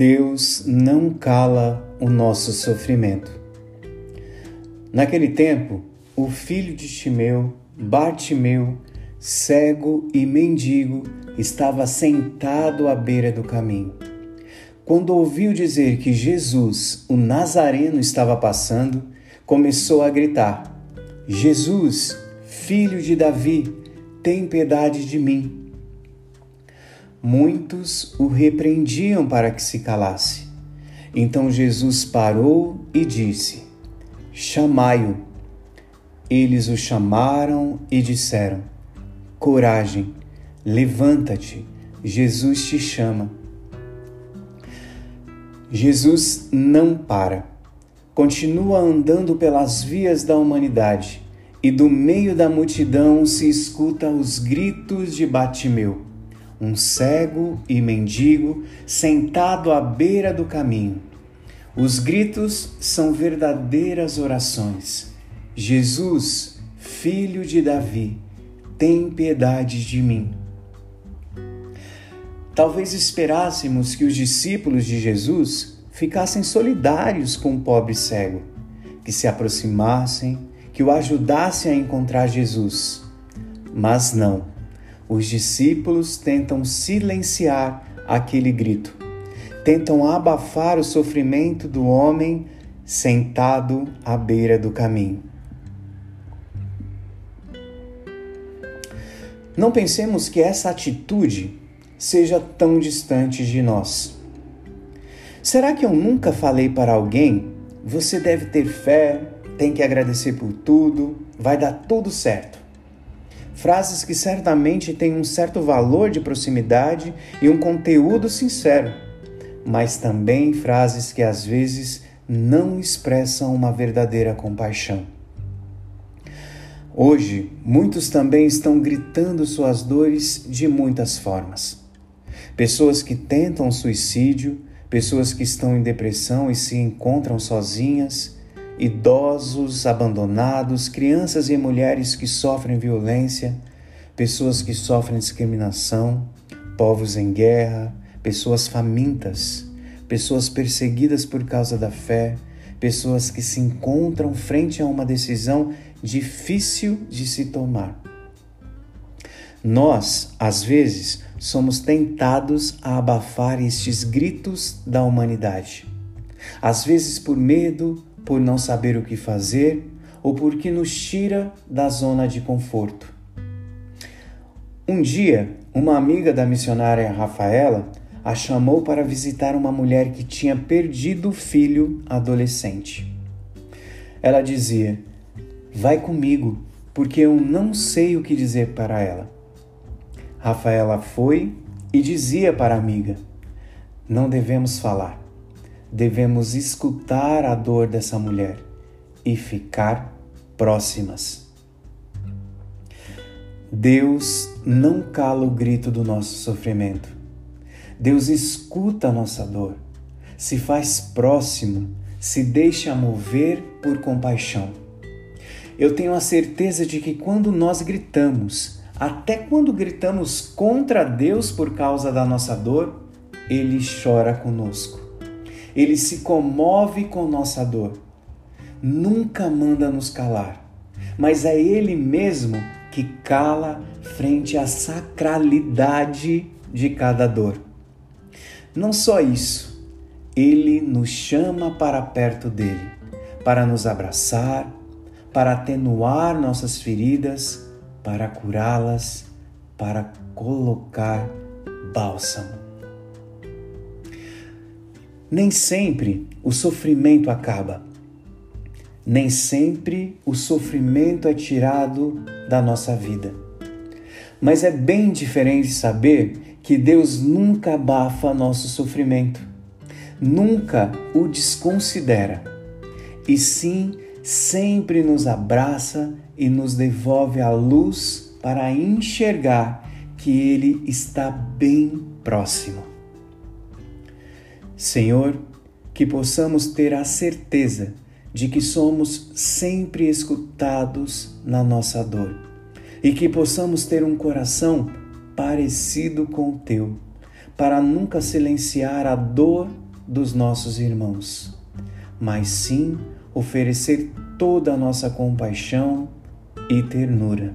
Deus não cala o nosso sofrimento. Naquele tempo, o filho de Timeu, Bartimeu, cego e mendigo, estava sentado à beira do caminho. Quando ouviu dizer que Jesus, o Nazareno, estava passando, começou a gritar: Jesus, filho de Davi, tem piedade de mim. Muitos o repreendiam para que se calasse. Então Jesus parou e disse: Chamai-o. Eles o chamaram e disseram: Coragem, levanta-te, Jesus te chama. Jesus não para. Continua andando pelas vias da humanidade e do meio da multidão se escuta os gritos de Batimeu, um cego e mendigo sentado à beira do caminho. Os gritos são verdadeiras orações. Jesus, filho de Davi, tem piedade de mim. Talvez esperássemos que os discípulos de Jesus ficassem solidários com o pobre cego, que se aproximassem, que o ajudassem a encontrar Jesus. Mas não. Os discípulos tentam silenciar aquele grito, tentam abafar o sofrimento do homem sentado à beira do caminho. Não pensemos que essa atitude seja tão distante de nós. Será que eu nunca falei para alguém? Você deve ter fé, tem que agradecer por tudo, vai dar tudo certo. Frases que certamente têm um certo valor de proximidade e um conteúdo sincero, mas também frases que às vezes não expressam uma verdadeira compaixão. Hoje, muitos também estão gritando suas dores de muitas formas pessoas que tentam suicídio, pessoas que estão em depressão e se encontram sozinhas, idosos abandonados, crianças e mulheres que sofrem violência, pessoas que sofrem discriminação, povos em guerra, pessoas famintas, pessoas perseguidas por causa da fé, pessoas que se encontram frente a uma decisão difícil de se tomar. Nós, às vezes, somos tentados a abafar estes gritos da humanidade. Às vezes por medo, por não saber o que fazer ou porque nos tira da zona de conforto. Um dia, uma amiga da missionária Rafaela a chamou para visitar uma mulher que tinha perdido o filho adolescente. Ela dizia: Vai comigo, porque eu não sei o que dizer para ela. Rafaela foi e dizia para a amiga: Não devemos falar, devemos escutar a dor dessa mulher e ficar próximas. Deus não cala o grito do nosso sofrimento. Deus escuta a nossa dor, se faz próximo, se deixa mover por compaixão. Eu tenho a certeza de que quando nós gritamos, até quando gritamos contra Deus por causa da nossa dor, Ele chora conosco. Ele se comove com nossa dor. Nunca manda nos calar, mas é Ele mesmo que cala frente à sacralidade de cada dor. Não só isso, Ele nos chama para perto dele, para nos abraçar, para atenuar nossas feridas para curá-las, para colocar bálsamo. Nem sempre o sofrimento acaba. Nem sempre o sofrimento é tirado da nossa vida. Mas é bem diferente saber que Deus nunca abafa nosso sofrimento, nunca o desconsidera, e sim sempre nos abraça e nos devolve a luz para enxergar que Ele está bem próximo. Senhor, que possamos ter a certeza de que somos sempre escutados na nossa dor e que possamos ter um coração parecido com o teu, para nunca silenciar a dor dos nossos irmãos, mas sim oferecer toda a nossa compaixão e ternura.